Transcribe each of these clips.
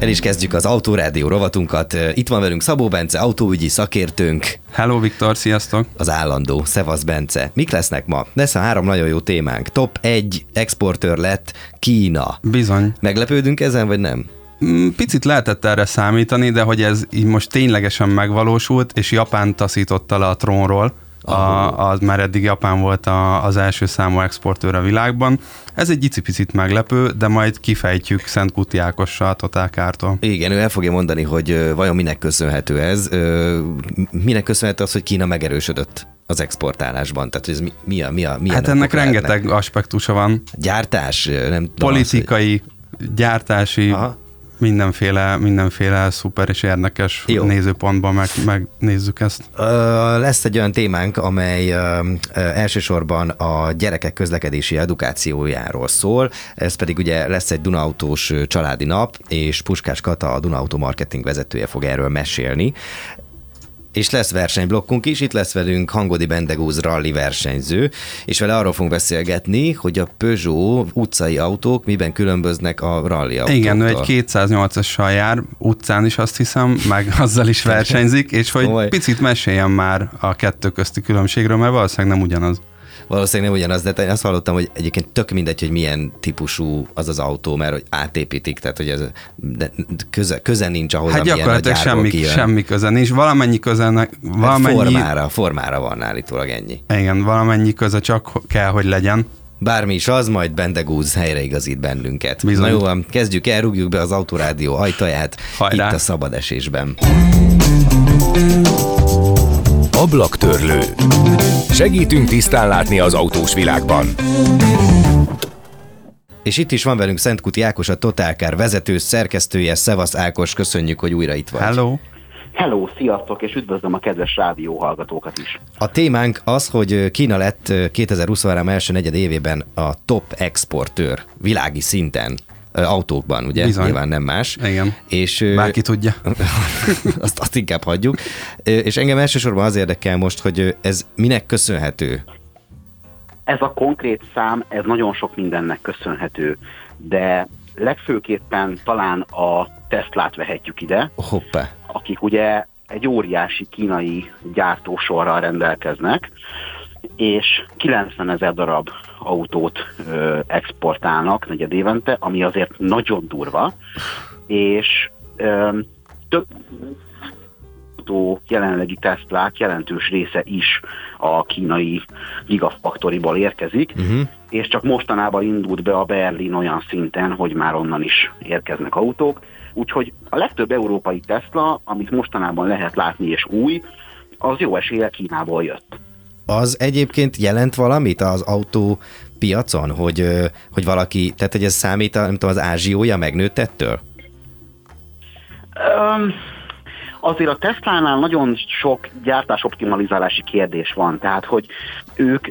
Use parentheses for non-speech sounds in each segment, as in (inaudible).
El is kezdjük az Autórádió rovatunkat. Itt van velünk Szabó Bence, autóügyi szakértőnk. Hello Viktor, sziasztok! Az állandó, Szevasz Bence. Mik lesznek ma? Lesz a három nagyon jó témánk. Top 1 exportőr lett Kína. Bizony. Meglepődünk ezen, vagy nem? Mm, picit lehetett erre számítani, de hogy ez így most ténylegesen megvalósult, és Japán taszította le a trónról, a, az már eddig Japán volt a, az első számú exportőr a világban. Ez egy icipicit meglepő, de majd kifejtjük Szent Kuti Ákossal, Totál Kártól. Igen, ő el fogja mondani, hogy vajon minek köszönhető ez. Minek köszönhető az, hogy Kína megerősödött az exportálásban? Tehát ez mi, mi a, mi a, Hát ennek rengeteg lehetnek? aspektusa van. Gyártás? Nem Politikai, az, hogy... gyártási, Aha mindenféle, mindenféle szuper és érdekes Jó. nézőpontban meg, megnézzük ezt. Ö, lesz egy olyan témánk, amely ö, ö, elsősorban a gyerekek közlekedési edukációjáról szól, ez pedig ugye lesz egy Dunautós családi nap, és Puskás Kata, a Dunautó marketing vezetője fog erről mesélni. És lesz versenyblokkunk is, itt lesz velünk Hangodi Bendegúz rally versenyző, és vele arról fogunk beszélgetni, hogy a Peugeot utcai autók miben különböznek a rally autóktól. Igen, ő egy 208-assal jár, utcán is azt hiszem, meg (laughs) azzal is versenyzik, és hogy picit meséljen már a kettő közti különbségről, mert valószínűleg nem ugyanaz valószínűleg nem ugyanaz, de én azt hallottam, hogy egyébként tök mindegy, hogy milyen típusú az az autó, mert hogy átépítik, tehát hogy ez de köze, köze nincs ahhoz, Hát gyakorlatilag semmi, kijön. semmi köze nincs, valamennyi köze, hát valamennyi... Hát formára, formára van állítólag ennyi. Igen, valamennyi köze csak kell, hogy legyen. Bármi is az, majd Bendegúz helyreigazít bennünket. Bizony. Na jó, kezdjük el, rúgjuk be az autorádió ajtaját Hajrá. itt a szabad esésben. Ablaktörlő. Segítünk tisztán látni az autós világban. És itt is van velünk Szent Kuti Ákos, a Totálkár vezető szerkesztője. Szevasz Ákos, köszönjük, hogy újra itt vagy. Hello! Hello, sziasztok, és üdvözlöm a kedves rádió hallgatókat is. A témánk az, hogy Kína lett 2023 első negyed évében a top exportőr világi szinten autókban, ugye? Bizony. Nyilván nem más. Igen. És, Bárki tudja. (laughs) azt, azt inkább hagyjuk. És engem elsősorban az érdekel most, hogy ez minek köszönhető? Ez a konkrét szám, ez nagyon sok mindennek köszönhető, de legfőképpen talán a Teslát vehetjük ide, Hoppá. akik ugye egy óriási kínai gyártósorral rendelkeznek, és 90 ezer darab autót ö, exportálnak negyed évente, ami azért nagyon durva, és ö, több autó jelenlegi Teslák jelentős része is a kínai Gigafactoryból érkezik, uh-huh. és csak mostanában indult be a Berlin olyan szinten, hogy már onnan is érkeznek autók. Úgyhogy a legtöbb európai Tesla, amit mostanában lehet látni és új, az jó esélye Kínából jött az egyébként jelent valamit az autó piacon, hogy, hogy valaki, tehát hogy ez számít, nem tudom, az ázsiója megnőtt ettől? Um, azért a Tesla-nál nagyon sok gyártás optimalizálási kérdés van, tehát hogy ők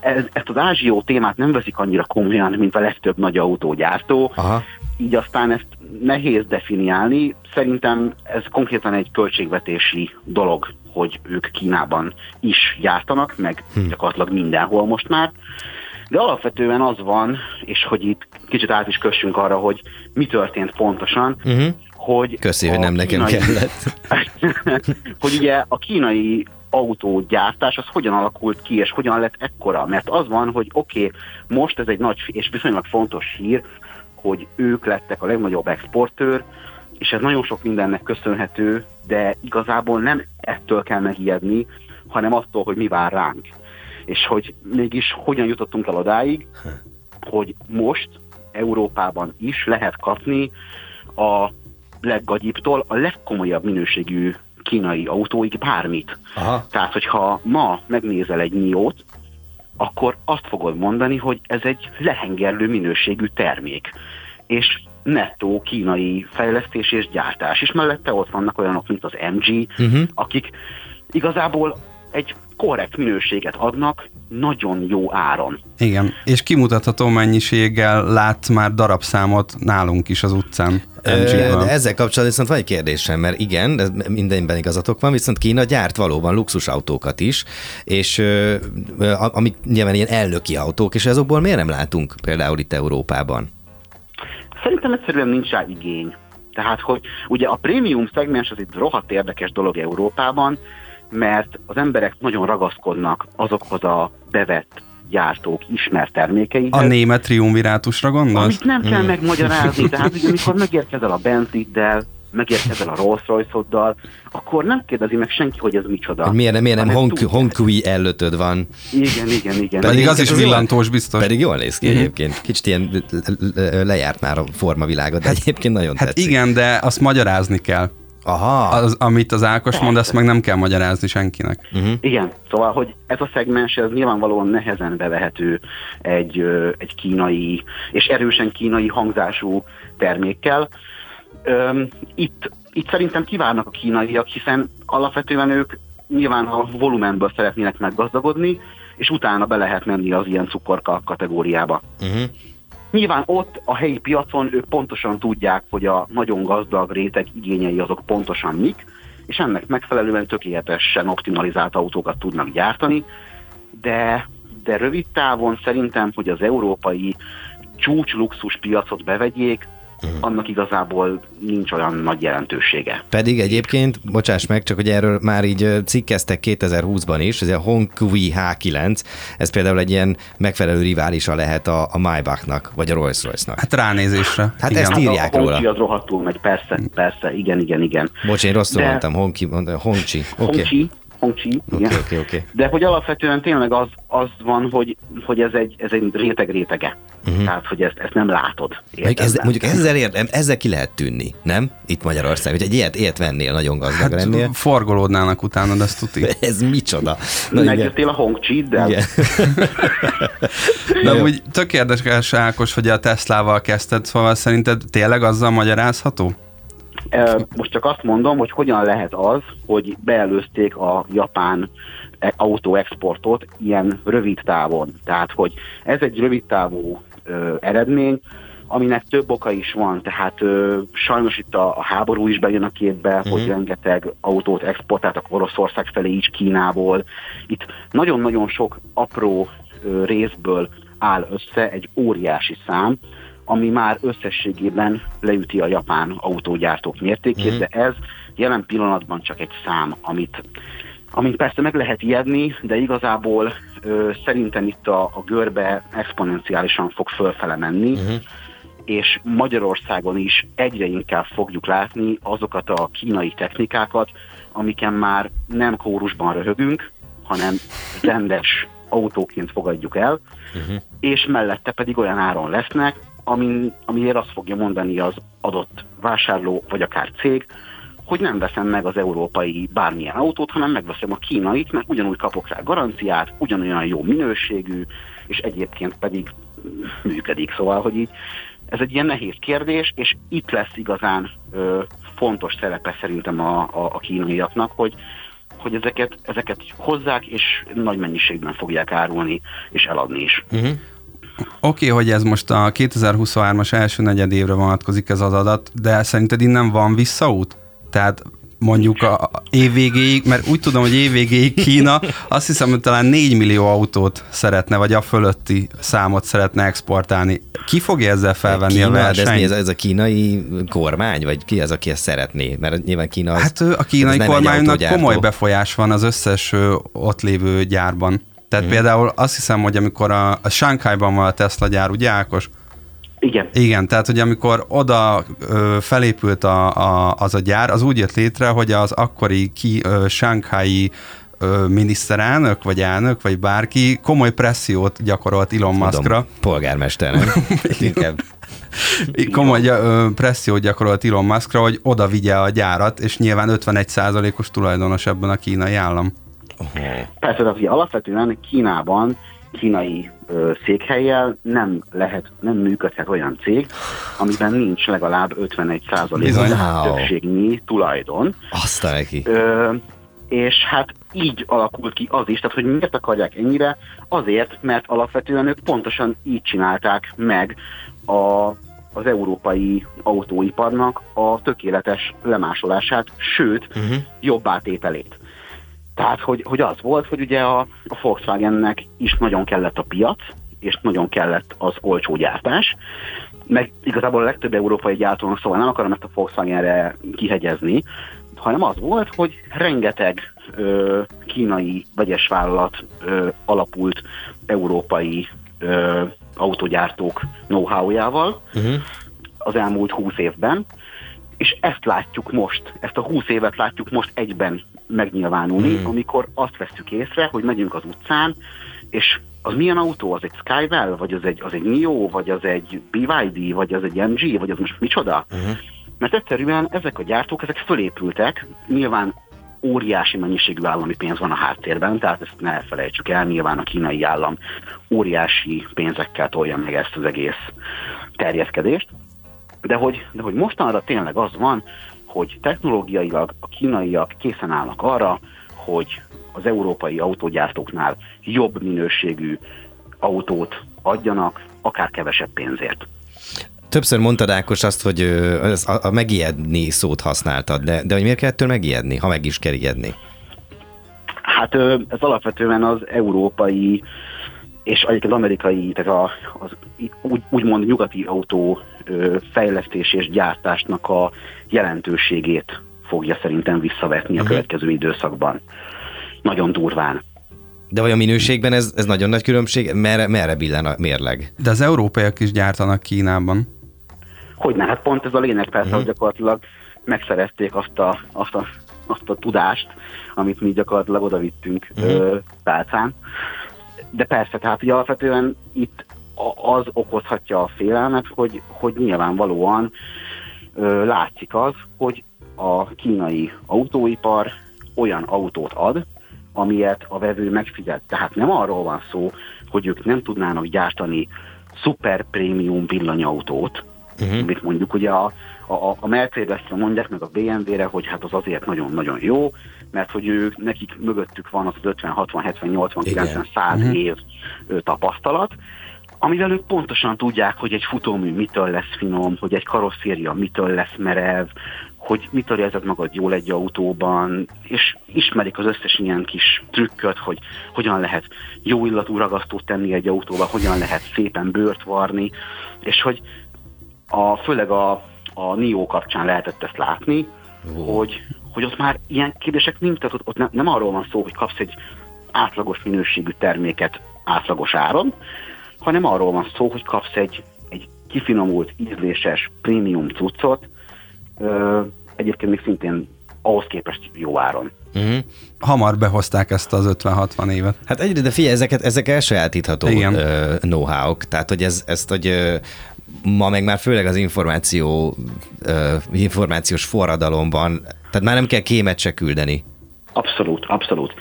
ez, ezt az ázsió témát nem veszik annyira komolyan, mint a legtöbb nagy autógyártó, Aha. így aztán ezt nehéz definiálni. Szerintem ez konkrétan egy költségvetési dolog, hogy ők Kínában is gyártanak, meg hm. gyakorlatilag mindenhol most már. De alapvetően az van, és hogy itt kicsit át is kössünk arra, hogy mi történt pontosan, uh-huh. hogy... Köszi, hogy nem kínai... nekem kellett. (laughs) hogy ugye a kínai autógyártás az hogyan alakult ki, és hogyan lett ekkora. Mert az van, hogy oké, okay, most ez egy nagy és viszonylag fontos hír, hogy ők lettek a legnagyobb exportőr, és ez nagyon sok mindennek köszönhető, de igazából nem ettől kell megijedni, hanem attól, hogy mi vár ránk. És hogy mégis hogyan jutottunk el odáig, hogy most Európában is lehet kapni a leggagyibbtól a legkomolyabb minőségű kínai autóig bármit. Aha. Tehát, hogyha ma megnézel egy NIO-t, akkor azt fogod mondani, hogy ez egy lehengerlő minőségű termék. És nettó kínai fejlesztés és gyártás. És mellette ott vannak olyanok, mint az MG, uh-huh. akik igazából egy korrekt minőséget adnak nagyon jó áron. Igen, és kimutatható mennyiséggel lát már darabszámot nálunk is az utcán. De ezzel kapcsolatban viszont van egy kérdésem, mert igen, mindenben igazatok van, viszont Kína gyárt valóban luxusautókat is, és amik nyilván ilyen elnöki autók, és azokból miért nem látunk például itt Európában? Szerintem egyszerűen nincs rá igény. Tehát, hogy ugye a prémium szegmens az egy rohadt érdekes dolog Európában, mert az emberek nagyon ragaszkodnak azokhoz a bevett gyártók ismert termékei. A német triumvirátusra gondolsz? Amit nem kell hmm. megmagyarázni, tehát hogy amikor (laughs) megérkezel a Bentliddel, megérkezel a Rolls royce akkor nem kérdezi meg senki, hogy ez micsoda. Miért, nem, miért nem Honk, Honkui előttöd van? Igen, igen, igen. Pedig az is villantós biztos. Pedig jól néz ki mhm. egyébként. Kicsit ilyen lejárt már a formavilága, de hát, egyébként nagyon hát tetszik. igen, de azt magyarázni kell. Aha. Az, amit az Ákos mond, ezt meg nem kell magyarázni senkinek. Uh-huh. Igen, szóval, hogy ez a szegmens, ez nyilvánvalóan nehezen bevehető egy, egy kínai, és erősen kínai hangzású termékkel. Itt, itt szerintem kivárnak a kínaiak, hiszen alapvetően ők nyilván a volumenből szeretnének meggazdagodni, és utána be lehet menni az ilyen cukorka kategóriába. Uh-huh. Nyilván ott a helyi piacon ők pontosan tudják, hogy a nagyon gazdag réteg igényei azok pontosan mik, és ennek megfelelően tökéletesen optimalizált autókat tudnak gyártani, de, de rövid távon szerintem, hogy az európai csúcs luxus piacot bevegyék. Annak igazából nincs olyan nagy jelentősége. Pedig egyébként, bocsáss meg, csak hogy erről már így cikkeztek 2020-ban is, ez a Honkui H9, ez például egy ilyen megfelelő riválisa lehet a, a Maybachnak, vagy a Rolls-Royce-nak. Hát ránézésre. Hát igen. ezt írják hát a, róla. Honki az rohadtul megy, persze, persze, igen, igen, igen. Bocs, én rosszul De... mondtam, Honki, Honcsi. Okay. Hongchi, okay, igen. Okay, okay. De hogy alapvetően tényleg az, az van, hogy, hogy ez, egy, ez egy réteg rétege. Uh-huh. Tehát, hogy ezt, ezt nem látod. Mondjuk, ez, mondjuk ezzel, értem, ezzel ki lehet tűnni, nem? Itt Magyarország, hogy egy ilyet, ilyet vennél, nagyon gazdag hát, lennél. Forgolódnának utána, de ezt tuti. (laughs) ez micsoda? Megjöttél a Hongchi-del? De (laughs) úgy tök érdekes, Ákos, hogy a Teslával kezdted, szóval szerinted tényleg azzal magyarázható? Most csak azt mondom, hogy hogyan lehet az, hogy beelőzték a japán e, autóexportot ilyen rövid távon. Tehát, hogy ez egy rövid távú ö, eredmény, aminek több oka is van, tehát ö, sajnos itt a, a háború is bejön a képbe, uh-huh. hogy rengeteg autót exportáltak Oroszország felé is Kínából. Itt nagyon-nagyon sok apró ö, részből áll össze egy óriási szám, ami már összességében leüti a japán autógyártók mértékét, mm. de ez jelen pillanatban csak egy szám, amit, amit persze meg lehet ijedni, de igazából ö, szerintem itt a, a görbe exponenciálisan fog fölfele menni, mm. és Magyarországon is egyre inkább fogjuk látni azokat a kínai technikákat, amiken már nem kórusban röhögünk, hanem rendes autóként fogadjuk el, uh-huh. és mellette pedig olyan áron lesznek, ami, amiért azt fogja mondani az adott vásárló, vagy akár cég, hogy nem veszem meg az európai bármilyen autót, hanem megveszem a kínait, mert ugyanúgy kapok rá garanciát, ugyanolyan jó minőségű, és egyébként pedig működik. Szóval, hogy így ez egy ilyen nehéz kérdés, és itt lesz igazán ö, fontos szerepe szerintem a, a, a kínaiaknak, hogy, hogy ezeket, ezeket hozzák, és nagy mennyiségben fogják árulni, és eladni is. Uh-huh. Oké, okay, hogy ez most a 2023-as első negyed évre vonatkozik ez az adat, de szerinted innen van visszaút? Tehát mondjuk a évvégéig, mert úgy tudom, hogy évvégéig Kína azt hiszem, hogy talán 4 millió autót szeretne, vagy a fölötti számot szeretne exportálni. Ki fogja ezzel felvenni Kína, a versenyt? Ez, mi, ez, ez a kínai kormány, vagy ki az, aki ezt szeretné? Mert nyilván Kína az, Hát a kínai kormánynak komoly befolyás van az összes ott lévő gyárban. Tehát hmm. például azt hiszem, hogy amikor a, a Shanghai-ban van a Tesla gyár, ugye Ákos? Igen. Igen, tehát hogy amikor oda ö, felépült a, a, az a gyár, az úgy jött létre, hogy az akkori ki, ö, ö, miniszterelnök, vagy elnök, vagy bárki komoly pressziót gyakorolt Elon Muskra. Polgármester, nem? (laughs) Inkább. komoly pressziót gyakorolt Elon Muskra, hogy oda vigye a gyárat, és nyilván 51%-os tulajdonos ebben a kínai állam. Uh-huh. Persze, tehát hogy alapvetően Kínában kínai ö, székhelyjel nem lehet, nem működhet olyan cég, amiben nincs legalább 51 százalék többségnyi tulajdon. Azt neki. Ö, és hát így alakult ki az is, tehát hogy miért akarják ennyire? Azért, mert alapvetően ők pontosan így csinálták meg a, az európai autóiparnak a tökéletes lemásolását, sőt, uh-huh. jobb átételét. Tehát, hogy, hogy az volt, hogy ugye a, a Volkswagennek is nagyon kellett a piac, és nagyon kellett az olcsó gyártás, meg igazából a legtöbb európai gyártónak, szóval nem akarom ezt a Volkswagenre kihegyezni, hanem az volt, hogy rengeteg ö, kínai vegyes vállalat ö, alapult európai ö, autogyártók know-how-jával uh-huh. az elmúlt húsz évben, és ezt látjuk most, ezt a húsz évet látjuk most egyben megnyilvánulni, uh-huh. amikor azt vesztük észre, hogy megyünk az utcán, és az milyen autó? Az egy Skywell, vagy az egy, az egy Nio, vagy az egy BYD, vagy az egy MG, vagy az most micsoda? Uh-huh. Mert egyszerűen ezek a gyártók, ezek fölépültek, nyilván óriási mennyiségű állami pénz van a háttérben, tehát ezt ne felejtsük el, nyilván a kínai állam óriási pénzekkel tolja meg ezt az egész terjeszkedést, de hogy, de hogy mostanra tényleg az van, hogy technológiailag a kínaiak készen állnak arra, hogy az európai autógyártóknál jobb minőségű autót adjanak, akár kevesebb pénzért. Többször mondtad Ákos azt, hogy a, megijedni szót használtad, de, de hogy miért kell ettől megijedni, ha meg is kell ijedni? Hát ez alapvetően az európai és egyébként amerikai, tehát a, az úgy, úgymond nyugati autó fejlesztés és gyártásnak a jelentőségét fogja szerintem visszavetni uh-huh. a mhm. következő időszakban. Nagyon durván. De vagy a minőségben ez, ez nagyon nagy különbség? Merre, merre billen a mérleg? De az európaiak is gyártanak Kínában. Hogyne, hát pont ez a lényeg persze, uh-huh. hogy gyakorlatilag megszerezték azt a, azt, a, azt a tudást, amit mi gyakorlatilag odavittünk uh-huh. ö, pálcán. De persze, tehát hogy alapvetően itt az okozhatja a félelmet, hogy, hogy nyilvánvalóan ö, látszik az, hogy a kínai autóipar olyan autót ad, amilyet a vevő megfizet. Tehát nem arról van szó, hogy ők nem tudnának gyártani szuper prémium villanyautót, uh-huh. amit mondjuk ugye a, a, a Mercedes-re mondják meg a BMW-re, hogy hát az azért nagyon-nagyon jó, mert hogy ők, nekik mögöttük van az 50, 60, 70, 80, Igen. 90, 100 uh-huh. év tapasztalat, amivel ők pontosan tudják, hogy egy futómű mitől lesz finom, hogy egy karosszéria mitől lesz merev, hogy mitől érzed magad jól egy autóban, és ismerik az összes ilyen kis trükköt, hogy hogyan lehet jó illatú ragasztót tenni egy autóba, hogyan lehet szépen bőrt varni, és hogy a, főleg a, a NIO kapcsán lehetett ezt látni, oh. hogy, hogy ott már ilyen kérdések nincs, tehát ott, ott nem, nem arról van szó, hogy kapsz egy átlagos minőségű terméket átlagos áron, hanem arról van szó, hogy kapsz egy, egy kifinomult, ízléses, prémium cuccot, ö, egyébként még szintén ahhoz képest jó áron. Uh-huh. Hamar behozták ezt az 50-60 évet. Hát egyre, de figyelj, ezeket, ezek elsajátítható Igen. know-how-k, tehát hogy ez, ezt, hogy ma meg már főleg az információ, információs forradalomban, tehát már nem kell kémet se küldeni. Abszolút, abszolút.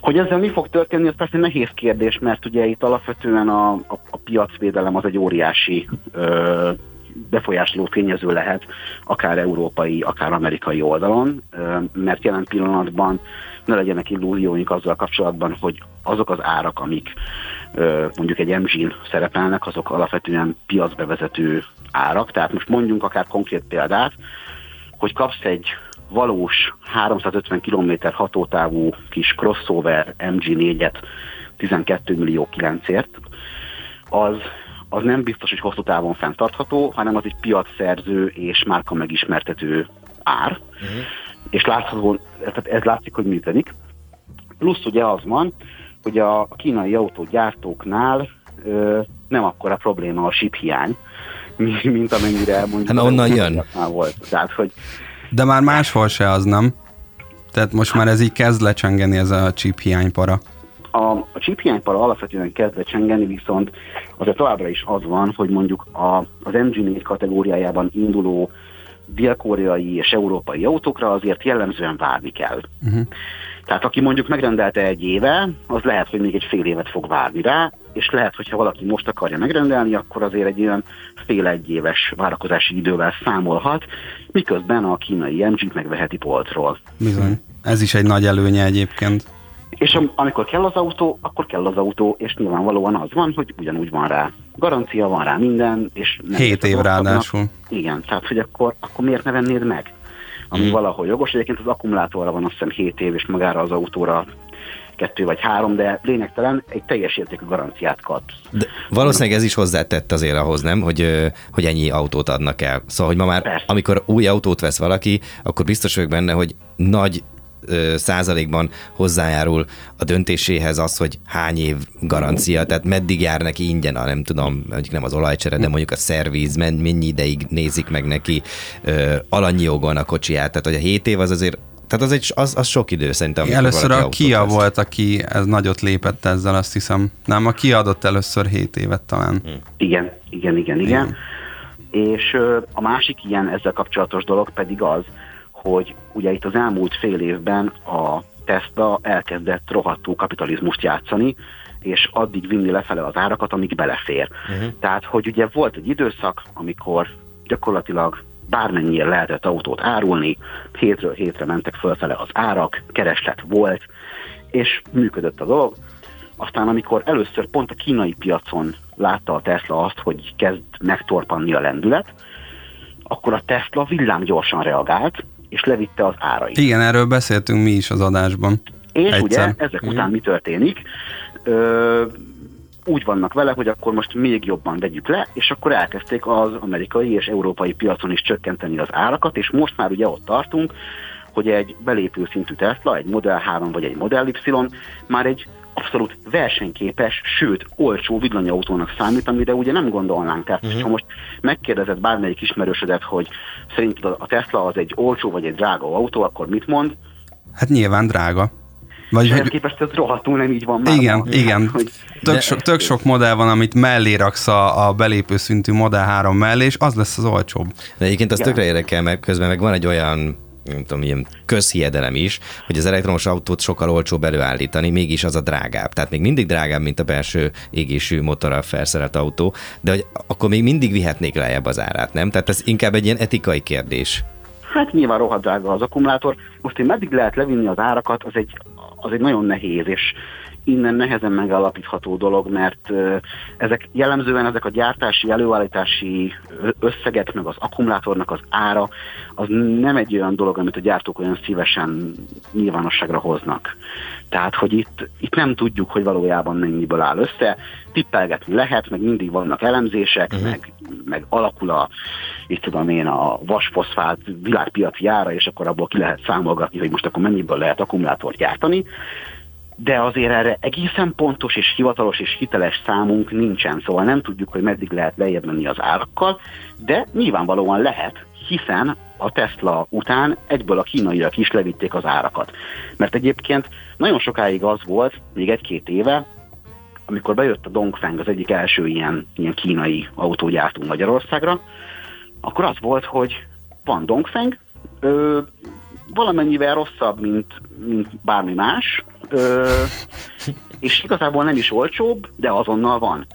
Hogy ezzel mi fog történni, az persze nehéz kérdés, mert ugye itt alapvetően a, a, a piacvédelem az egy óriási ö, befolyásoló tényező lehet, akár európai, akár amerikai oldalon, ö, mert jelen pillanatban ne legyenek illúzióink azzal kapcsolatban, hogy azok az árak, amik ö, mondjuk egy mg szerepelnek, azok alapvetően piacbevezető árak, tehát most mondjunk akár konkrét példát, hogy kapsz egy valós 350 km hatótávú kis crossover MG4-et 12 millió 9-ért, az, az nem biztos, hogy hosszú távon fenntartható, hanem az egy piacszerző és márka megismertető ár, uh-huh. és látható, tehát ez látszik, hogy működik. Plusz ugye az van, hogy a kínai autógyártóknál ö, nem akkora probléma a chip hiány, mint amennyire mondjuk hát onnan jön. volt. Tehát, hogy de már máshol se az, nem? Tehát most már ez így kezd lecsengeni ez a chip hiánypara. A, a chip hiánypara alapvetően kezd lecsengeni, viszont azért továbbra is az van, hogy mondjuk a, az MG4 kategóriájában induló dél-koreai és európai autókra azért jellemzően várni kell. Uh-huh. Tehát aki mondjuk megrendelte egy éve, az lehet, hogy még egy fél évet fog várni rá, és lehet, hogyha valaki most akarja megrendelni, akkor azért egy ilyen fél egy éves várakozási idővel számolhat, miközben a kínai MG-t megveheti polcról. Bizony. Ez is egy nagy előnye egyébként. És am- amikor kell az autó, akkor kell az autó, és nyilvánvalóan az van, hogy ugyanúgy van rá garancia, van rá minden, és nem 7 lesz az év ráadásul. Igen, tehát hogy akkor, akkor miért ne vennéd meg? Ami Mhm. valahol jogos. Egyébként az akkumulátorra van azt hiszem 7 év, és magára az autóra kettő vagy három, de lényegtelen egy teljes értékű garanciát kapsz. De valószínűleg ez is hozzátett azért ahhoz, nem, hogy, hogy ennyi autót adnak el. Szóval, hogy ma már, Persze. amikor új autót vesz valaki, akkor biztos vagyok benne, hogy nagy százalékban hozzájárul a döntéséhez az, hogy hány év garancia, tehát meddig jár neki ingyen, a, nem tudom, mondjuk nem az olajcsere, de mondjuk a szerviz, men- mennyi ideig nézik meg neki ö, alanyi jogon a kocsiját, tehát hogy a 7 év az azért tehát az, egy, az, az sok idő szerintem. Először a Kia vesz. volt, aki ez nagyot lépett ezzel, azt hiszem. Nem, a Kia adott először 7 évet talán. Igen, igen, igen, igen. És ö, a másik ilyen ezzel kapcsolatos dolog pedig az, hogy ugye itt az elmúlt fél évben a Tesla elkezdett rohadtú kapitalizmust játszani, és addig vinni lefele az árakat, amíg belefér. Uh-huh. Tehát, hogy ugye volt egy időszak, amikor gyakorlatilag bármennyire lehetett autót árulni, hétről hétre mentek fölfele az árak, kereslet volt, és működött a dolog. Aztán amikor először pont a kínai piacon látta a Tesla azt, hogy kezd megtorpanni a lendület, akkor a Tesla villámgyorsan reagált, és levitte az árait. Igen, erről beszéltünk mi is az adásban. És Egyszer. ugye ezek után mi történik? Ö, úgy vannak vele, hogy akkor most még jobban vegyük le, és akkor elkezdték az amerikai és európai piacon is csökkenteni az árakat, és most már ugye ott tartunk, hogy egy belépő szintű Tesla, egy Model 3 vagy egy Model Y már egy abszolút versenyképes, sőt, olcsó villanyautónak számít, amire ugye nem gondolnánk. Tehát, uh-huh. ha most megkérdezed bármelyik ismerősödet, hogy szerinted a Tesla az egy olcsó vagy egy drága autó, akkor mit mond? Hát nyilván drága. Vagy, hogy, képest ez rohadtul nem így van már. igen, ma. igen. Hogy, Tök, sok, tök sok modell van, amit mellé raksz a, a belépő szintű Model 3 mellé, és az lesz az olcsóbb. De egyébként az Igen. tökre érdekel, meg közben meg van egy olyan nem tudom, ilyen közhiedelem is, hogy az elektromos autót sokkal olcsóbb előállítani, mégis az a drágább. Tehát még mindig drágább, mint a belső égésű motorral felszerelt autó, de hogy akkor még mindig vihetnék lejjebb az árát, nem? Tehát ez inkább egy ilyen etikai kérdés. hát nyilván rohadt drága az akkumulátor. Most, hogy meddig lehet levinni az árakat, az egy, az egy nagyon nehéz, és innen nehezen megállapítható dolog, mert ezek jellemzően ezek a gyártási, előállítási ö, összegek, meg az akkumulátornak az ára, az nem egy olyan dolog, amit a gyártók olyan szívesen nyilvánosságra hoznak. Tehát, hogy itt, itt nem tudjuk, hogy valójában mennyiből áll össze, tippelgetni lehet, meg mindig vannak elemzések, uh-huh. meg, meg alakul a, itt tudom én, a vasfoszfát világpiaci ára, és akkor abból ki lehet számolgatni, hogy most akkor mennyiből lehet akkumulátort gyártani, de azért erre egészen pontos és hivatalos és hiteles számunk nincsen, szóval nem tudjuk, hogy meddig lehet lejjebb menni az árakkal, de nyilvánvalóan lehet, hiszen a Tesla után egyből a kínaiak is levitték az árakat. Mert egyébként nagyon sokáig az volt, még egy-két éve, amikor bejött a Dongfeng, az egyik első ilyen, ilyen kínai autógyártó Magyarországra, akkor az volt, hogy van Dongfeng, ö, valamennyivel rosszabb, mint, mint bármi más, ö, és igazából nem is olcsóbb, de azonnal van.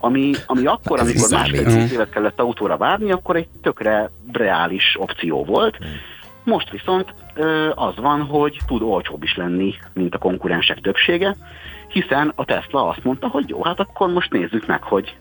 Ami, ami akkor, Ez amikor másfél évet kellett autóra várni, akkor egy tökre reális opció volt. Most viszont ö, az van, hogy tud olcsóbb is lenni, mint a konkurensek többsége, hiszen a Tesla azt mondta, hogy jó, hát akkor most nézzük meg, hogy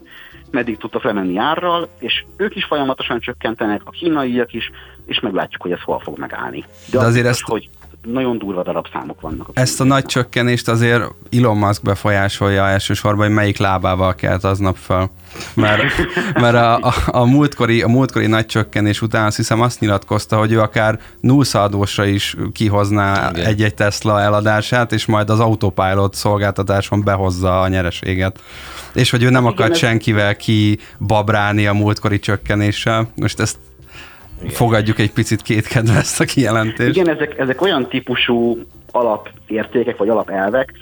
meddig tudtak lemenni árral, és ők is folyamatosan csökkentenek, a kínaiak is, és meglátjuk, hogy ez hol fog megállni. De az azért biztos, ezt- hogy nagyon durva darabszámok vannak. a Ezt a nagy csökkenést azért Elon Musk befolyásolja elsősorban, hogy melyik lábával kelt aznap fel. Mert, (laughs) mert a, a, a, múltkori, a múltkori nagy csökkenés után azt hiszem azt nyilatkozta, hogy ő akár nullszaldósra is kihozná Igen. egy-egy Tesla eladását, és majd az autopilot szolgáltatáson behozza a nyereséget. És hogy ő nem akart senkivel kibabrálni a múltkori csökkenéssel. Most ezt fogadjuk egy picit kétkedve ezt a kijelentést. Igen, ezek, ezek olyan típusú alapértékek vagy alapelvek,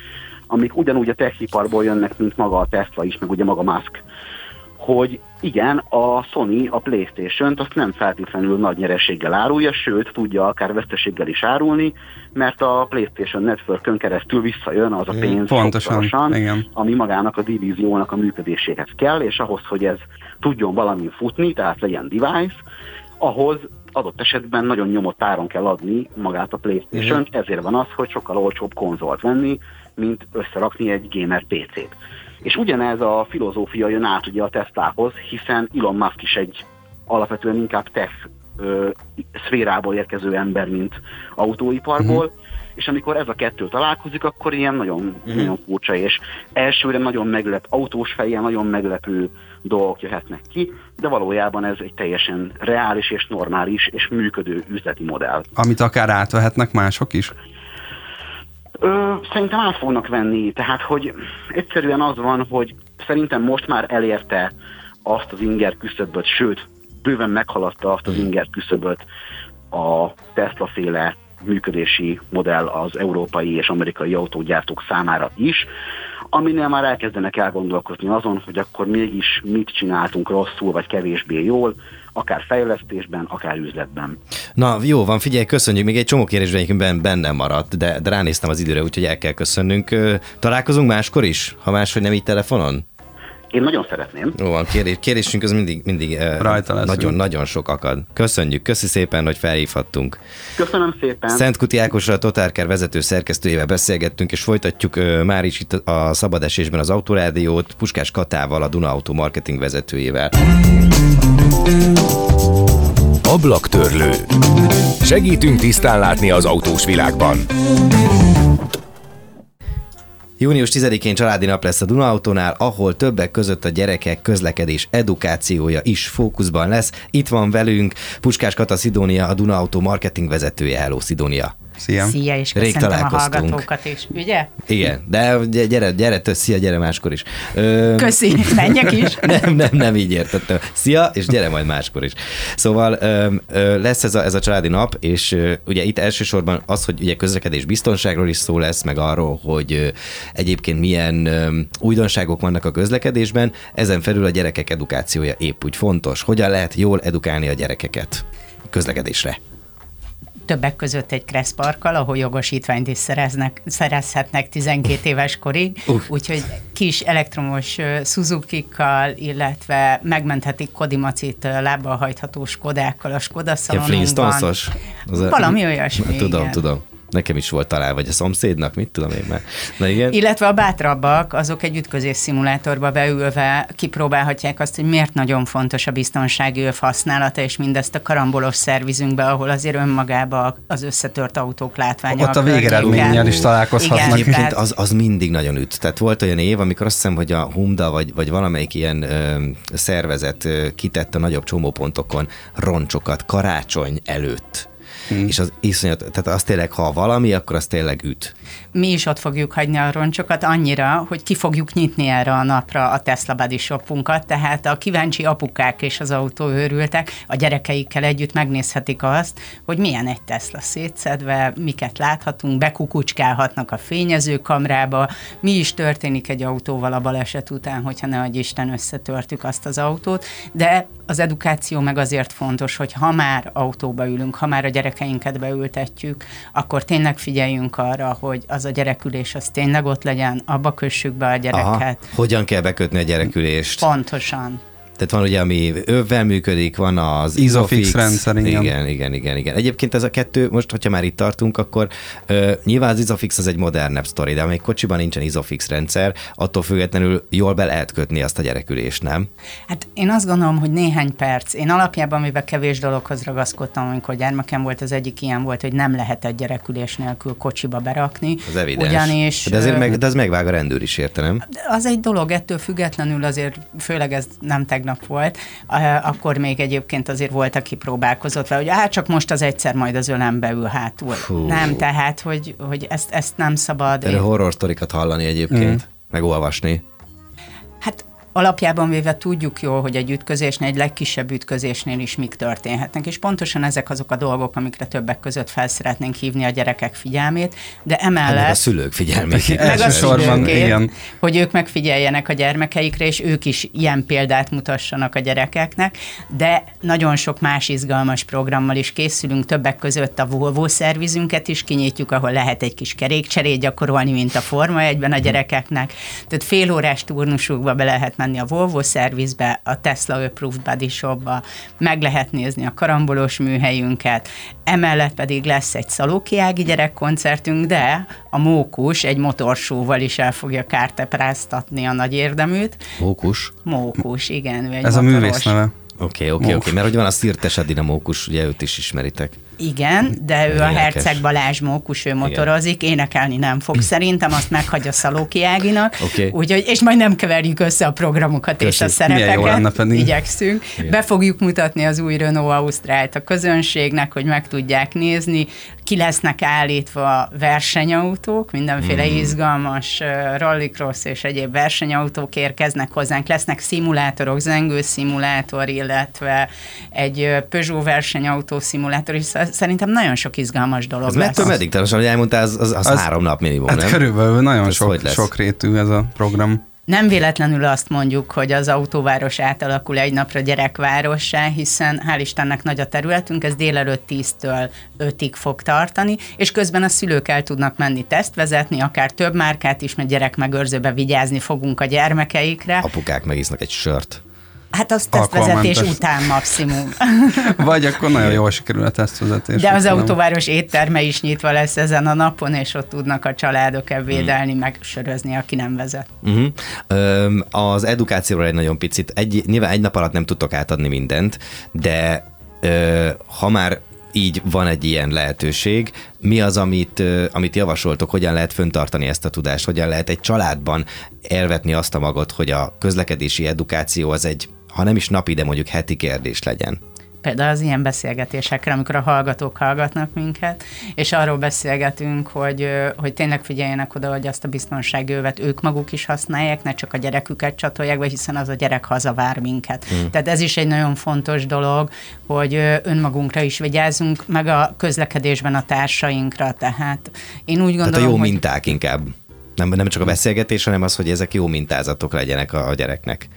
amik ugyanúgy a techiparból jönnek, mint maga a Tesla is, meg ugye maga Musk, hogy igen, a Sony a Playstation-t azt nem feltétlenül nagy nyereséggel árulja, sőt, tudja akár veszteséggel is árulni, mert a Playstation Networkön keresztül visszajön az a pénz pontosan, igen. ami magának a divíziónak a működéséhez kell, és ahhoz, hogy ez tudjon valamin futni, tehát legyen device, ahhoz adott esetben nagyon nyomott áron kell adni magát a playstation uh-huh. ezért van az, hogy sokkal olcsóbb konzolt venni, mint összerakni egy gamer PC-t. És ugyanez a filozófia jön át ugye a Teslához, hiszen Elon Musk is egy alapvetően inkább tech ö, szférából érkező ember, mint autóiparból, uh-huh. és amikor ez a kettő találkozik, akkor ilyen nagyon, uh-huh. nagyon furcsa, és elsőre nagyon meglep, autós fejjel nagyon meglepő dolgok jöhetnek ki, de valójában ez egy teljesen reális és normális és működő üzleti modell. Amit akár átvehetnek mások is? Ö, szerintem át fognak venni, tehát hogy egyszerűen az van, hogy szerintem most már elérte azt az inger küszöböt, sőt, bőven meghaladta azt az inger küszöböt a Tesla féle működési modell az európai és amerikai autógyártók számára is, aminél már elkezdenek elgondolkozni azon, hogy akkor mégis mit csináltunk rosszul, vagy kevésbé jól, akár fejlesztésben, akár üzletben. Na jó van, figyelj, köszönjük. Még egy csomó kérdésben bennem maradt, de ránéztem az időre, úgyhogy el kell köszönnünk. Találkozunk máskor is, ha máshogy nem így telefonon? Én nagyon szeretném. Jó van, kérdés, kérdésünk az mindig, mindig nagyon, nagyon sok akad. Köszönjük, köszi szépen, hogy felhívhattunk. Köszönöm szépen. Szent Kuti Ákosra, a Totárker vezető szerkesztőjével beszélgettünk, és folytatjuk uh, már is itt a Szabad Esésben az Autorádiót, Puskás Katával, a Duna Auto marketing vezetőjével. Ablaktörlő. Segítünk tisztán látni az autós világban. Június 10-én családi nap lesz a Dunautónál, ahol többek között a gyerekek közlekedés edukációja is fókuszban lesz. Itt van velünk Puskás Kata Szidónia, a Dunautó marketing vezetője. Hello, Szidónia! Szia! Szia, és Rég köszöntöm a hallgatókat is, ugye? Igen, de gyere, gyere, tő, szia, gyere máskor is. Ö... Köszi, (laughs) menjek is. nem, nem, nem így értettem. Szia, és gyere majd máskor is. Szóval ö, ö, lesz ez a, ez a családi nap, és ö, ugye itt elsősorban az, hogy ugye közlekedés biztonságról is szó lesz, meg arról, hogy ö, egyébként milyen ö, újdonságok vannak a közlekedésben, ezen felül a gyerekek edukációja épp úgy fontos. Hogyan lehet jól edukálni a gyerekeket közlekedésre? Többek között egy kresszparkkal, ahol jogosítványt is szereznek, szerezhetnek 12 éves korig, uh. úgyhogy kis elektromos Suzuki-kkal, illetve megmenthetik Kodimacit lábbal hajtható Skodákkal a Skoda szalonunkban. Valami olyasmi. Tudom, igen. tudom. Nekem is volt talán, vagy a szomszédnak, mit tudom én már. Na igen. Illetve a bátrabbak, azok egy ütközés szimulátorba beülve kipróbálhatják azt, hogy miért nagyon fontos a biztonsági öv használata, és mindezt a karambolos szervizünkbe, ahol azért önmagában az összetört autók látványa. Ott a, a végeredménnyel is találkozhatnak. Igen, Egyébként az, az mindig nagyon üt. Tehát volt olyan év, amikor azt hiszem, hogy a Humda vagy, vagy valamelyik ilyen ö, szervezet ö, kitette a nagyobb csomópontokon roncsokat karácsony előtt hmm. és az iszonyat, tehát az tényleg, ha valami, akkor az tényleg üt. Mi is ott fogjuk hagyni a roncsokat annyira, hogy ki fogjuk nyitni erre a napra a Tesla Buddy shopunkat, tehát a kíváncsi apukák és az autóőrültek a gyerekeikkel együtt megnézhetik azt, hogy milyen egy Tesla szétszedve, miket láthatunk, bekukucskálhatnak a fényezőkamrába, mi is történik egy autóval a baleset után, hogyha ne Isten összetörtük azt az autót, de az edukáció meg azért fontos, hogy ha már autóba ülünk, ha már a gyerekeinket beültetjük, akkor tényleg figyeljünk arra, hogy az a gyerekülés az tényleg ott legyen, abba kössük be a gyereket. Aha. Hogyan kell bekötni a gyerekülést? Pontosan. Tehát van ugye, ami övvel működik, van az Isofix, Isofix rendszer, igen. igen. Igen, igen, igen. Egyébként ez a kettő, most, hogyha már itt tartunk, akkor ö, nyilván az Isofix az egy modernebb sztori, de amíg kocsiban nincsen Isofix rendszer, attól függetlenül jól be lehet kötni azt a gyerekülést, nem? Hát én azt gondolom, hogy néhány perc. Én alapjában, mivel kevés dologhoz ragaszkodtam, amikor gyermekem volt, az egyik ilyen volt, hogy nem lehet egy gyerekülés nélkül kocsiba berakni. Az evidens. Ugyanis, de, azért meg, de az megvág a rendőr is, érte, Az egy dolog, ettől függetlenül azért, főleg ez nem tegnap tegnap volt, akkor még egyébként azért volt, aki próbálkozott vele, hogy hát csak most az egyszer majd az ölembe ül hátul. Fú. Nem, tehát, hogy, hogy ezt, ezt nem szabad. Erről horror sztorikat hallani egyébként, mm. meg olvasni. Hát alapjában véve tudjuk jól, hogy egy ütközésnél, egy legkisebb ütközésnél is mik történhetnek, és pontosan ezek azok a dolgok, amikre többek között fel szeretnénk hívni a gyerekek figyelmét, de emellett... Meg a szülők figyelmét. Meg a szülők, hogy ők megfigyeljenek a gyermekeikre, és ők is ilyen példát mutassanak a gyerekeknek, de nagyon sok más izgalmas programmal is készülünk, többek között a Volvo szervizünket is kinyitjuk, ahol lehet egy kis kerékcserét gyakorolni, mint a Forma egyben a gyerekeknek. Tehát fél órás turnusukba be lehet menni menni a Volvo szervizbe, a Tesla Approved Body Shopba, meg lehet nézni a karambolos műhelyünket, emellett pedig lesz egy szalókiági gyerekkoncertünk, de a Mókus egy motorsóval is el fogja kártepráztatni a nagy érdeműt. Mókus? Mókus, igen. Ez motoros. a művész neve. Oké, oké, oké, mert hogy van a Szirtes Edina Mókus, ugye őt is ismeritek. Igen, de ő Énekes. a Herceg Balázs Mókus, ő motorozik, Igen. énekelni nem fog. (clears throat) Szerintem azt meghagyja Szalóki Áginak, okay. úgyhogy, és majd nem keverjük össze a programokat Köszönjük. és a szerepeket. Igyekszünk. Igen. Be fogjuk mutatni az új Renault Ausztrált a közönségnek, hogy meg tudják nézni. Ki lesznek állítva versenyautók, mindenféle mm. izgalmas rallycross és egyéb versenyautók érkeznek hozzánk. Lesznek szimulátorok, zengő szimulátor, illetve egy Peugeot versenyautó szimulátor, és szerintem nagyon sok izgalmas dolog ez lesz. Mettől meddig? Tehát, hogy elmondtál, az, az, az, az három nap minimum, hát nem? körülbelül nagyon sok, sok rétű ez a program. Nem véletlenül azt mondjuk, hogy az autóváros átalakul egy napra gyerekvárossá, hiszen hál' Istennek nagy a területünk, ez délelőtt 10-től 5-ig fog tartani, és közben a szülők el tudnak menni tesztvezetni, akár több márkát is, mert gyerekmegőrzőbe vigyázni fogunk a gyermekeikre. Apukák megisznak egy sört. Hát az tesztvezetés után maximum. (laughs) Vagy akkor nagyon jól sikerül a tesztvezetés. De az nem. autóváros étterme is nyitva lesz ezen a napon, és ott tudnak a családok ebédelni, mm. meg sörözni, aki nem vezet. Uh-huh. Az edukációról egy nagyon picit, egy, nyilván egy nap alatt nem tudtok átadni mindent, de ö, ha már így van egy ilyen lehetőség. Mi az, amit, amit javasoltok, hogyan lehet föntartani ezt a tudást, hogyan lehet egy családban elvetni azt a magot, hogy a közlekedési edukáció az egy ha nem is napi, de mondjuk heti kérdés legyen például az ilyen beszélgetésekre, amikor a hallgatók hallgatnak minket, és arról beszélgetünk, hogy, hogy tényleg figyeljenek oda, hogy azt a biztonsági övet ők maguk is használják, ne csak a gyereküket csatolják be, hiszen az a gyerek hazavár minket. Hmm. Tehát ez is egy nagyon fontos dolog, hogy önmagunkra is vigyázzunk, meg a közlekedésben a társainkra, tehát én úgy gondolom, Tehát a jó hogy... minták inkább. Nem, nem csak a beszélgetés, hanem az, hogy ezek jó mintázatok legyenek a, a gyereknek.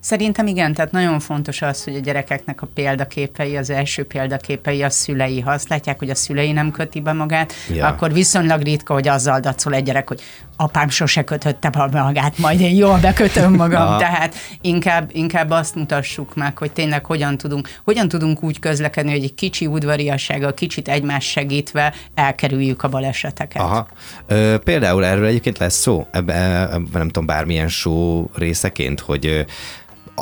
Szerintem igen, tehát nagyon fontos az, hogy a gyerekeknek a példaképei, az első példaképei a szülei. Ha azt látják, hogy a szülei nem köti be magát, ja. akkor viszonylag ritka, hogy azzal dacol egy gyerek, hogy apám sose kötötte be magát, majd én jól bekötöm magam. Tehát inkább, inkább azt mutassuk meg, hogy tényleg hogyan tudunk, hogyan tudunk úgy közlekedni, hogy egy kicsi udvariassággal, kicsit egymás segítve elkerüljük a baleseteket. Aha. Ö, például erről egyébként lesz szó, ebben, nem tudom, bármilyen show részeként, hogy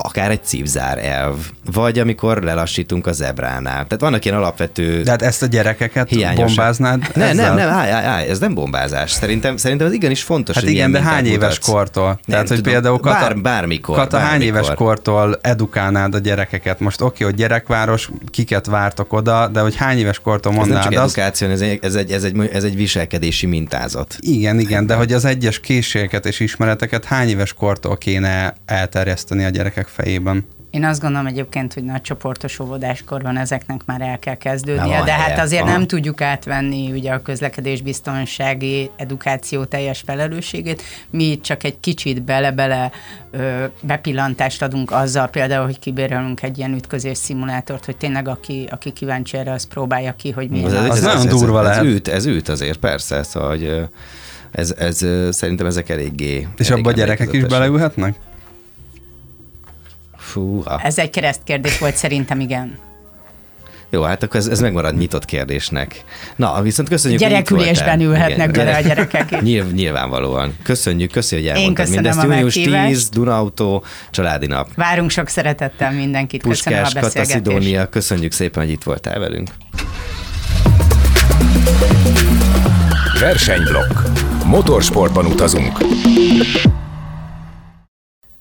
akár egy cívzár elv, vagy amikor lelassítunk a zebránál. Tehát vannak ilyen alapvető De hát ezt a gyerekeket hiányos. bombáznád? Ne, nem, nem, állj, állj, ez nem bombázás. Szerintem, szerintem ez igenis fontos. Hát igen, de hány éves mutatsz. kortól? Nem, Tehát, hogy tudom, például Kata, bár, bármikor. Kata bármikor. hány éves kortól edukálnád a gyerekeket? Most oké, hogy gyerekváros, kiket vártok oda, de hogy hány éves kortól mondnád Ez nem csak azt? edukáció, ez egy, ez, egy, ez, egy, ez egy viselkedési mintázat. Igen, igen, de hogy az egyes készségeket és ismereteket hány éves kortól kéne elterjeszteni a gyerekek gyerekek fejében. Én azt gondolom egyébként, hogy nagy csoportos óvodáskorban ezeknek már el kell kezdődnie, de hát azért Aha. nem tudjuk átvenni ugye a közlekedésbiztonsági edukáció teljes felelősségét. Mi csak egy kicsit bele-bele ö, bepillantást adunk azzal például, hogy kibérelünk egy ilyen ütközés szimulátort, hogy tényleg aki, aki kíváncsi erre, az próbálja ki, hogy mi ez, ez, ez, nagyon durva ez, lehet. Ez üt, ez üt azért, persze, szóval, hogy ez, ez, szerintem ezek eléggé... És elég abban a gyerekek is beleülhetnek? Fúha. Ez egy keresztkérdés volt, szerintem igen. Jó, hát akkor ez, ez megmarad nyitott kérdésnek. Na, viszont köszönjük, Gyerekülésben ülhetnek bele a gyerekek. Nyilv, nyilvánvalóan. Köszönjük, köszönjük, hogy elmondtad mindezt. Június 10, Dunautó, családi nap. Várunk sok szeretettel mindenkit. Puskás, köszönöm a Kata Szidónia, köszönjük szépen, hogy itt voltál velünk. Versenyblokk. Motorsportban utazunk.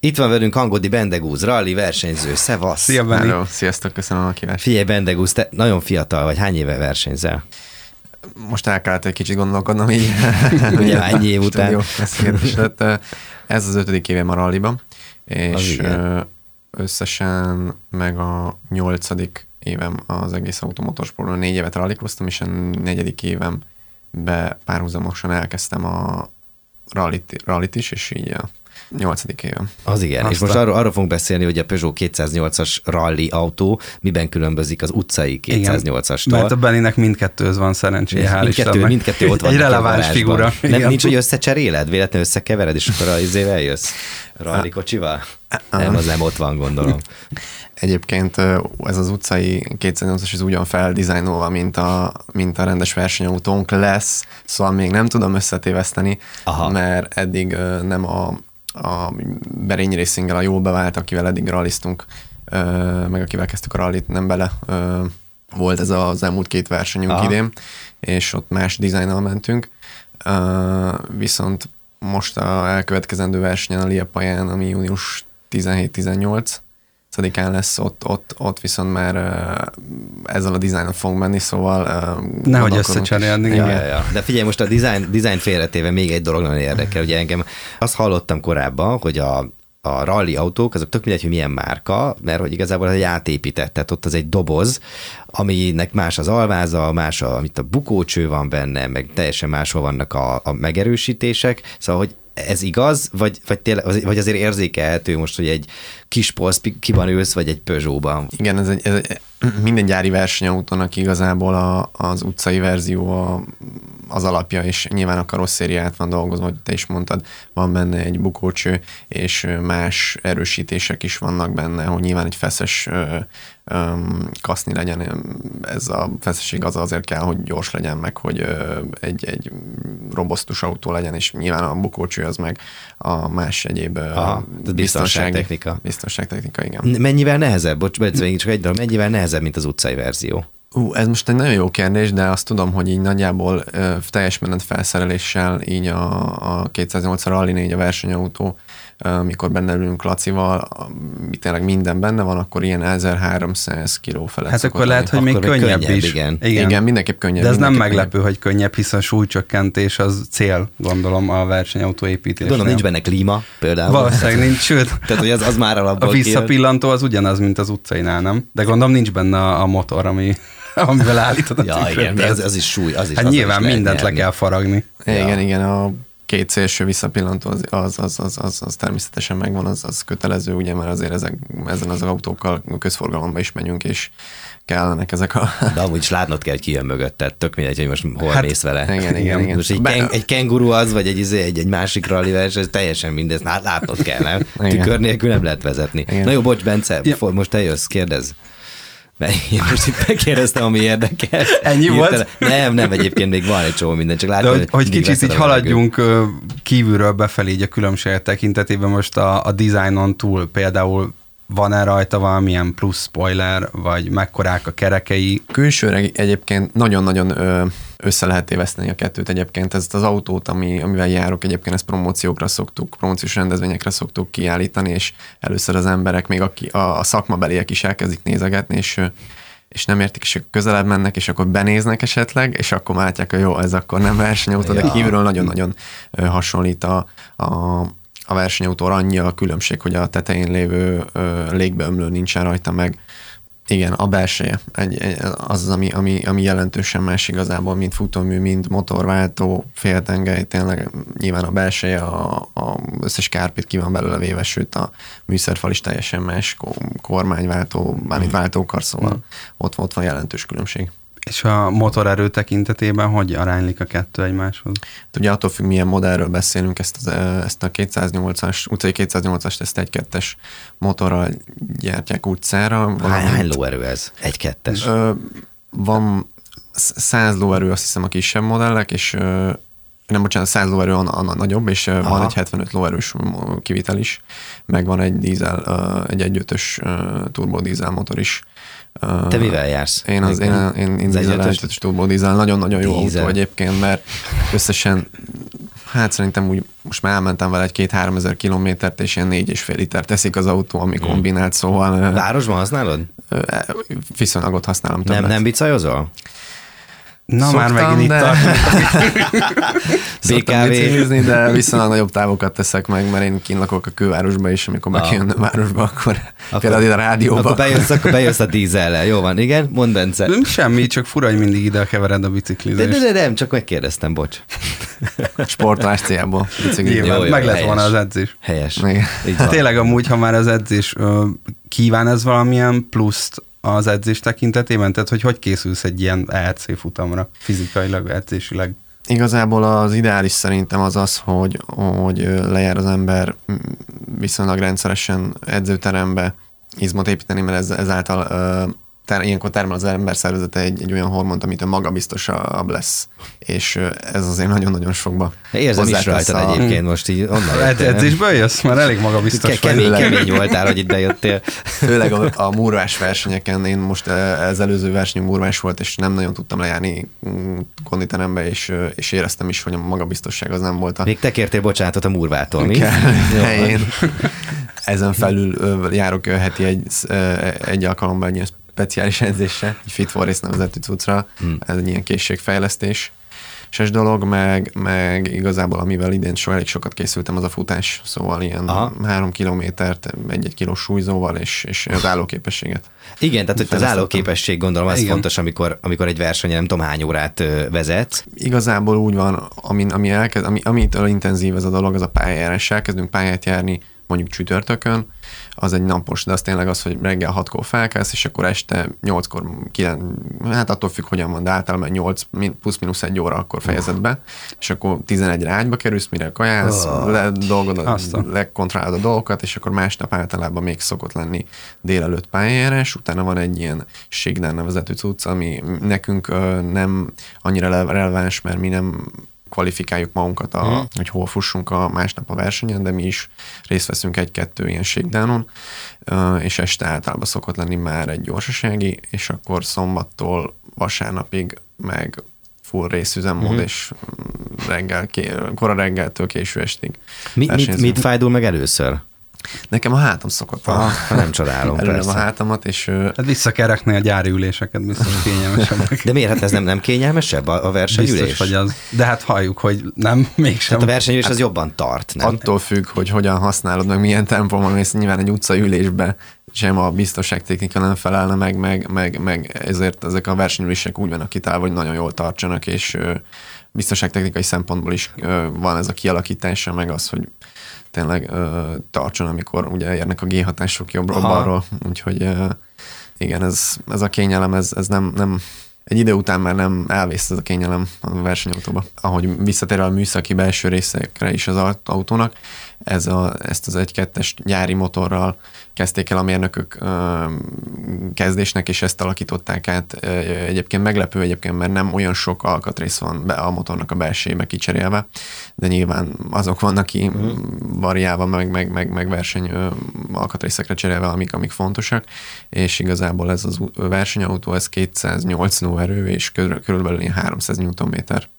Itt van velünk Hangodi Bendegúz, rally versenyző. Szevasz! Szia! Hello, sziasztok, köszönöm a kívást. Figyelj, Bendegúz, te nagyon fiatal vagy, hány éve versenyzel? Most el kellett egy kicsit gondolkodnom így. (laughs) Ugye ennyi év (laughs) után. Jó, ez az ötödik évem a ralliban, és összesen meg a nyolcadik évem az egész automotorsportban. Négy évet rallikoztam, és a negyedik évem be párhuzamosan elkezdtem a rallit, rallit is, és így a Nyolcadik éve. Az igen, Aztán. és most arról, arról fogunk beszélni, hogy a Peugeot 208-as rally autó miben különbözik az utcai 208-astól. Mert a Beninek mindkettőhöz van szerencséje, hál' mindkettő, mindkettő ott (laughs) van. Egy releváns figura. Nem, igen. nincs, hogy összecseréled, véletlenül összekevered, és akkor az izével jössz? Rally kocsival? Nem, az nem ott van, gondolom. (laughs) Egyébként ez az utcai 208-as az ugyan feldizájnolva, mint a, mint a rendes versenyautónk lesz, szóval még nem tudom összetéveszteni, Aha. mert eddig nem a, a Berényi racing a jól bevált, akivel eddig ralliztunk, meg akivel kezdtük a rallit, nem bele volt ez az elmúlt két versenyünk Aha. idén, és ott más dizájnnal mentünk. Viszont most a elkövetkezendő versenyen a Liepaján, ami június 17-18, án lesz, ott, ott, ott viszont már ezzel a dizájnnal fogunk menni, szóval... Nehogy összecserélni. Ja, ja, ja. De figyelj, most a design, design félretéve még egy dolog nagyon érdekel. Ugye engem azt hallottam korábban, hogy a, a rally autók, azok tök mindegy, hogy milyen márka, mert hogy igazából egy átépített, tehát ott az egy doboz, aminek más az alváza, más a, amit a bukócső van benne, meg teljesen máshol vannak a, a megerősítések, szóval, hogy ez igaz, vagy, vagy, tényleg, vagy azért érzékelhető most, hogy egy kis polsz kiban ülsz, vagy egy Peugeot-ban? Igen, ez egy, ez egy minden gyári versenyautónak igazából a, az utcai verzió a, az alapja, és nyilván a karosszériát van dolgozva, hogy te is mondtad, van benne egy bukócső, és más erősítések is vannak benne, hogy nyilván egy feszes um, kaszni legyen. Ez a feszesség az azért kell, hogy gyors legyen, meg hogy uh, egy, egy robosztus autó legyen, és nyilván a bukócső az meg a más egyéb Aha, biztonságtechnika. Biztonságtechnika, igen. Mennyivel nehezebb, bocs, csak egy darab, mennyivel nehezebb, mint az utcai verzió? Ú, ez most egy nagyon jó kérdés, de azt tudom, hogy így nagyjából ö, teljes menet felszereléssel így a, a 208 Rally 4 a versenyautó amikor benne ülünk Lacival, tényleg minden benne van, akkor ilyen 1300 kiló felett Hát akkor lehet, hogy még könnyebb, könnyebb is. Igen. igen. igen, mindenképp könnyebb. De ez nem meglepő, könnyebb. hogy könnyebb, hiszen a súlycsökkentés az cél, gondolom, a versenyautó építésnél. Gondolom, nincs benne klíma például. Valószínűleg nincs, (laughs) sőt. Tehát, hogy az, az már alapból A visszapillantó az ugyanaz, mint az utcainál, nem? De gondolom nincs benne a motor, ami (laughs) amivel állítod a ja, igen, az, az, is súly. Az is, hát az nyilván is mindent le kell faragni. Igen, ja. igen, a két szélső visszapillantó az, az, az, az, az, az természetesen megvan, az, az kötelező, ugye, mert azért ezek, ezen az autókkal közforgalomba is megyünk, és kellenek ezek a... De amúgy is látnod kell, hogy ki jön mögött, tehát tök mindegy, hogy most hol hát, mész vele. Igen, igen, igen. Most egy, ken, egy kenguru az, vagy egy, izé, egy, egy másik rally vers, ez teljesen mindez, hát látnod kell, nem? Tükör nélkül nem lehet vezetni. Igen. Na jó, bocs, Bence, ja. most te jössz, kérdezz. Mert én most itt megkérdeztem, ami érdekel. Ennyi volt? Nem, nem, egyébként még van egy csomó minden, csak látom, hogy, hogy, hogy kicsit így haladjunk kívülről befelé így a különbségek tekintetében most a, a designon túl például van-e rajta valamilyen plusz spoiler, vagy mekkorák a kerekei? Külsőre egyébként nagyon-nagyon össze lehet téveszteni a kettőt egyébként. Ezt az autót, ami, amivel járok, egyébként ezt promóciókra szoktuk, promóciós rendezvényekre szoktuk kiállítani, és először az emberek, még aki, a, a szakmabeliek is elkezdik nézegetni, és és nem értik, és közelebb mennek, és akkor benéznek esetleg, és akkor látják, hogy jó, ez akkor nem versenyautó, de kívülről nagyon-nagyon hasonlít a, a, a versenyautó annyi a különbség, hogy a tetején lévő légbeömlő nincsen rajta meg, igen, a belseje egy, egy, az, az ami, ami, ami jelentősen más igazából, mint futómű, mint motorváltó, féltengely, tényleg nyilván a belseje, a, a összes kárpit ki van belőle véve, sőt a műszerfal is teljesen más, kormányváltó, mármint mm. váltókar, szóval mm. ott, ott van jelentős különbség. És a motorerő tekintetében hogy aránylik a kettő egymáshoz? Hát ugye attól függ, milyen modellről beszélünk, ezt, az, ezt a 208-as, utcai 208-as, ezt egy kettes motorral gyártják utcára. Hány, hány lóerő ez? Egy kettes? Ö, van 100 lóerő, azt hiszem a kisebb modellek, és nem bocsánat, 100 lóerő a, a, a nagyobb, és Aha. van egy 75 lóerős kivitel is, meg van egy dízel, egy 1.5-ös turbodízel motor is, te mivel jársz? Én az, én, én, én, én dízel turbo dízel, nagyon-nagyon jó dízel. autó egyébként, mert összesen, hát szerintem úgy most már elmentem vele egy két-három ezer kilométert, és ilyen négy és fél liter teszik az autó, ami hmm. kombinált, szóval... Városban használod? Viszonylag ott használom többet. Nem, nem bicajozol? Na Szoktam, már megint de- itt (laughs) BKV. biciklizni, de viszonylag nagyobb távokat teszek meg, mert én kint lakok a kővárosba is, amikor Ah. kell jönnöm a városba, akkor, Akkor- például ide a rádióba. Akkor bejössz, akkor bejössz a dízellel. Jó van, igen? Mondd, Bence. Semmi, csak fura, hogy mindig ide kevered a De, biciklizést. de, de nem, csak megkérdeztem, bocs. (laughs) sportolás. Nyilván, Jó, jó, meg lett helyes. volna az edzés. Helyes. Igen. Így van. Tényleg amúgy, ha már az edzés, kíván ez valamilyen pluszt az edzés tekintetében? Tehát, hogy hogy készülsz egy ilyen ERC futamra fizikailag, edzésileg? Igazából az ideális szerintem az az, hogy, hogy lejár az ember viszonylag rendszeresen edzőterembe izmot építeni, mert ez, ezáltal ter, ilyenkor termel az ember szervezete egy, egy olyan hormont, amitől magabiztosabb lesz. És ez azért nagyon-nagyon sokba Érzem is hozzátesz rajtad egyébként most így onnan Ed- jöttél, nem? edzésből jössz? Már elég magabiztos Ke- vagy. kemény, vagy. kemény voltál, hogy ide jöttél. (laughs) Főleg a, a múrvás versenyeken, én most az előző verseny múrvás volt, és nem nagyon tudtam lejárni mm, konditerembe, és, és éreztem is, hogy a magabiztosság az nem volt a Még te kértél bocsánatot a murvától, mi? kell helyén. Ezen felül járok heti egy, ö, egy alkalommal egy speciális edzésre, egy Fit for Race nevezetű cuccra, hmm. ez egy ilyen készségfejlesztés. És dolog, meg, meg igazából amivel idén so elég sokat készültem, az a futás, szóval ilyen Aha. három kilométert, egy-egy kilós súlyzóval, és, és az állóképességet. Igen, tehát hogy az állóképesség gondolom az Igen. fontos, amikor, amikor egy versenyen nem tudom hány órát ö, vezetsz. Igazából úgy van, ami, ami elkezd, ami, amitől intenzív ez a dolog, az a pályajárás. Elkezdünk pályát járni mondjuk csütörtökön, az egy napos, de az tényleg az, hogy reggel 6-kor felkelsz, és akkor este 8-kor, 9, hát attól függ, hogyan van, de általában 8 min- plusz-minusz egy óra akkor fejezed be, és akkor 11-re ágyba kerülsz, mire kajálsz, Oh. le, dolgod, lekontrollálod a dolgokat, és akkor másnap általában még szokott lenni délelőtt pályajárás, utána van egy ilyen Sigdán nevezetű cucc, ami nekünk nem annyira le- releváns, mert mi nem kvalifikáljuk magunkat, a, Mhm. hogy hol fussunk a másnap a versenyen, de mi is részt veszünk egy-kettő ilyen shakedown és este általában szokott lenni már egy gyorsasági, és akkor szombattól vasárnapig meg full részüzemmód, Mhm. és reggel, kora reggeltől késő estig. Mi, mit, versenyzünk. mit fájdul meg először? Nekem a hátam szokott Ah, nem csodálom, Előlem a hátamat, és Hát vissza kell rakni a gyári üléseket, biztos kényelmesebbek. De miért? Hát ez nem, nem kényelmesebb a, a versenyülés? Biztos, hogy az. De hát halljuk, hogy nem, mégsem. Tehát a versenyülés az jobban tart, nem? attól függ, hogy hogyan használod, meg milyen tempóban mész, nyilván egy utcaülésbe sem a biztonságtechnika nem felelne meg, meg, meg, meg ezért ezek a versenyülések úgy vannak kitálva, hogy nagyon jól tartsanak, és biztonságtechnikai szempontból is van ez a kialakítása, meg az, hogy tényleg tartson, amikor ugye érnek a G-hatások jobbról-balról, úgyhogy igen, ez, ez a kényelem, ez, ez nem, nem, egy idő után már nem elvész ez a kényelem a versenyautóba. Ahogy visszatér a műszaki belső részekre is az aut- autónak, ez a, ezt az 1-2-es gyári motorral kezdték el a mérnökök ö, kezdésnek, és ezt alakították át. Ö, Egyébként meglepő egyébként, mert nem olyan sok alkatrész van be a motornak a belsébe kicserélve, de nyilván azok vannak ki uh-huh. variálva, meg, meg, meg, meg verseny ö, alkatrészekre cserélve, amik, amik fontosak, és igazából ez az versenyautó, ez 208 lóerő, és körül- körülbelül ilyen 300 Nm.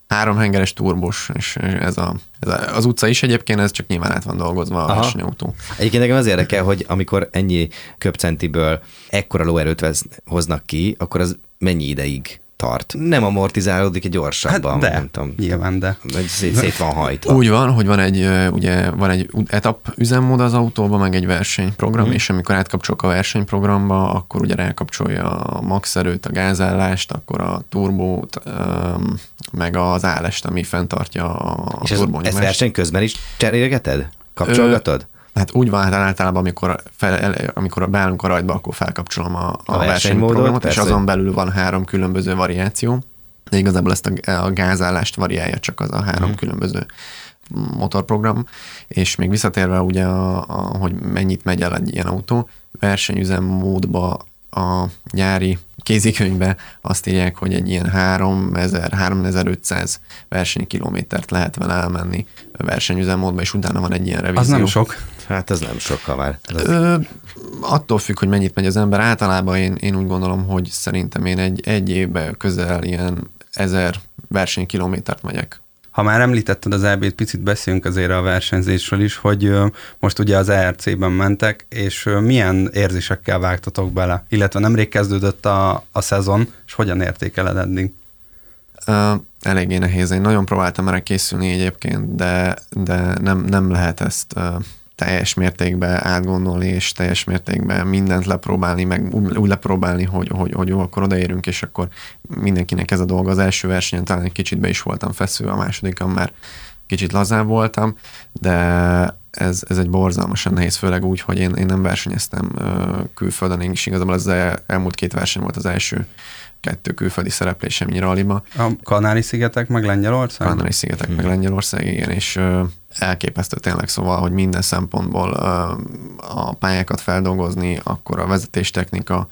Három hengeres turbos, és ez, a, ez a, az utca is egyébként, ez csak nyilván át van dolgozva a versenyautó. Egyébként nekem az érdekel, hogy amikor ennyi köpcentiből ekkora lóerőt vesz, hoznak ki, akkor az mennyi ideig tart? Nem amortizálódik egy gyorsabban, Hát de, nem tudom. nyilván de. Vagy szét, szét van hajtva. Úgy van, hogy van egy, ö, ugye, van egy etap üzemmód az autóban, meg egy versenyprogram, mm. és amikor átkapcsolok a versenyprogramba, akkor ugye rákapcsolja a max erőt, a gázállást, akkor a turbót, meg az állást, ami fenntartja a És ez, turbónyomást. ezt verseny közben is cserélgeted? Kapcsolgatod? Hát úgy van, hát általában, amikor, fel, el, amikor beállunk a rajtba, akkor felkapcsolom a, a, versenymódot, versenyprogramot, és azon belül van három különböző variáció. De igazából ezt a, a gázállást variálja csak az a három Mhm. különböző motorprogram, és még visszatérve ugye, a, a, hogy mennyit megy el egy ilyen autó, versenyüzem módba a nyári kézikönyvbe azt írják, hogy egy ilyen 3000-3500 versenykilométert lehet vele elmenni versenyüzemmódba, és utána van egy ilyen revízió. Az nem sok. Hát ez nem sok, ha már. Ez- Ö, attól függ, hogy mennyit megy az ember. Általában én, én úgy gondolom, hogy szerintem én egy, egy évben közel ilyen ezer versenykilométert megyek. Ha már említetted az EB-t, picit beszéljünk azért a versenyzésről is, hogy most ugye az ERC-ben mentek, és milyen érzésekkel vágtatok bele? Illetve nemrég kezdődött a, a szezon, és hogyan értékeled eddig? uh, eléggé nehéz. Én nagyon próbáltam erre készülni egyébként, de, de nem, nem lehet ezt uh, teljes mértékben átgondolni, és teljes mértékben mindent lepróbálni, meg úgy lepróbálni, hogy, hogy, hogy jó, akkor odaérünk, és akkor mindenkinek ez a dolga. Az első versenyen talán egy kicsit be is voltam feszülve, a másodikon már kicsit lazább voltam, de ez, ez egy borzalmasan nehéz, főleg úgy, hogy én, én nem versenyeztem külföldön, én is igazából az elmúlt két verseny volt az első kettő külföldi szereplésem ralliba. A Kanári-szigetek meg Lengyelország? Kanári-szigetek hmm. meg Lengyelország, igen, és elképesztő tényleg, szóval, hogy minden szempontból a pályákat feldolgozni, akkor a vezetéstechnika,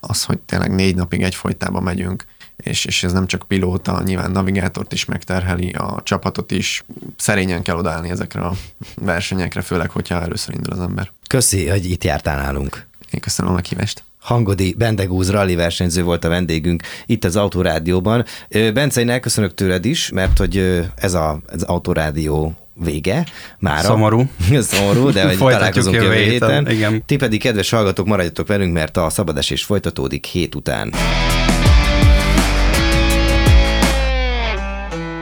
az, hogy tényleg négy napig egyfolytában megyünk, és, és ez nem csak pilóta, nyilván navigátort is megterheli, a csapatot is szerényen kell odállni ezekre a versenyekre, főleg, hogyha először indul az ember. Köszi, hogy itt jártál nálunk. Én köszönöm a kívást. Hangodi Bendegúz rally versenyző volt a vendégünk itt az Autorádióban. Bence, én elköszönök tőled is, mert hogy ez a, az Autorádió vége. Már Szomorú. (laughs) Szomorú, de hogy találkozunk jövő héten. Igen. Ti pedig, kedves hallgatók, maradjatok velünk, mert a szabadesés folytatódik hét után.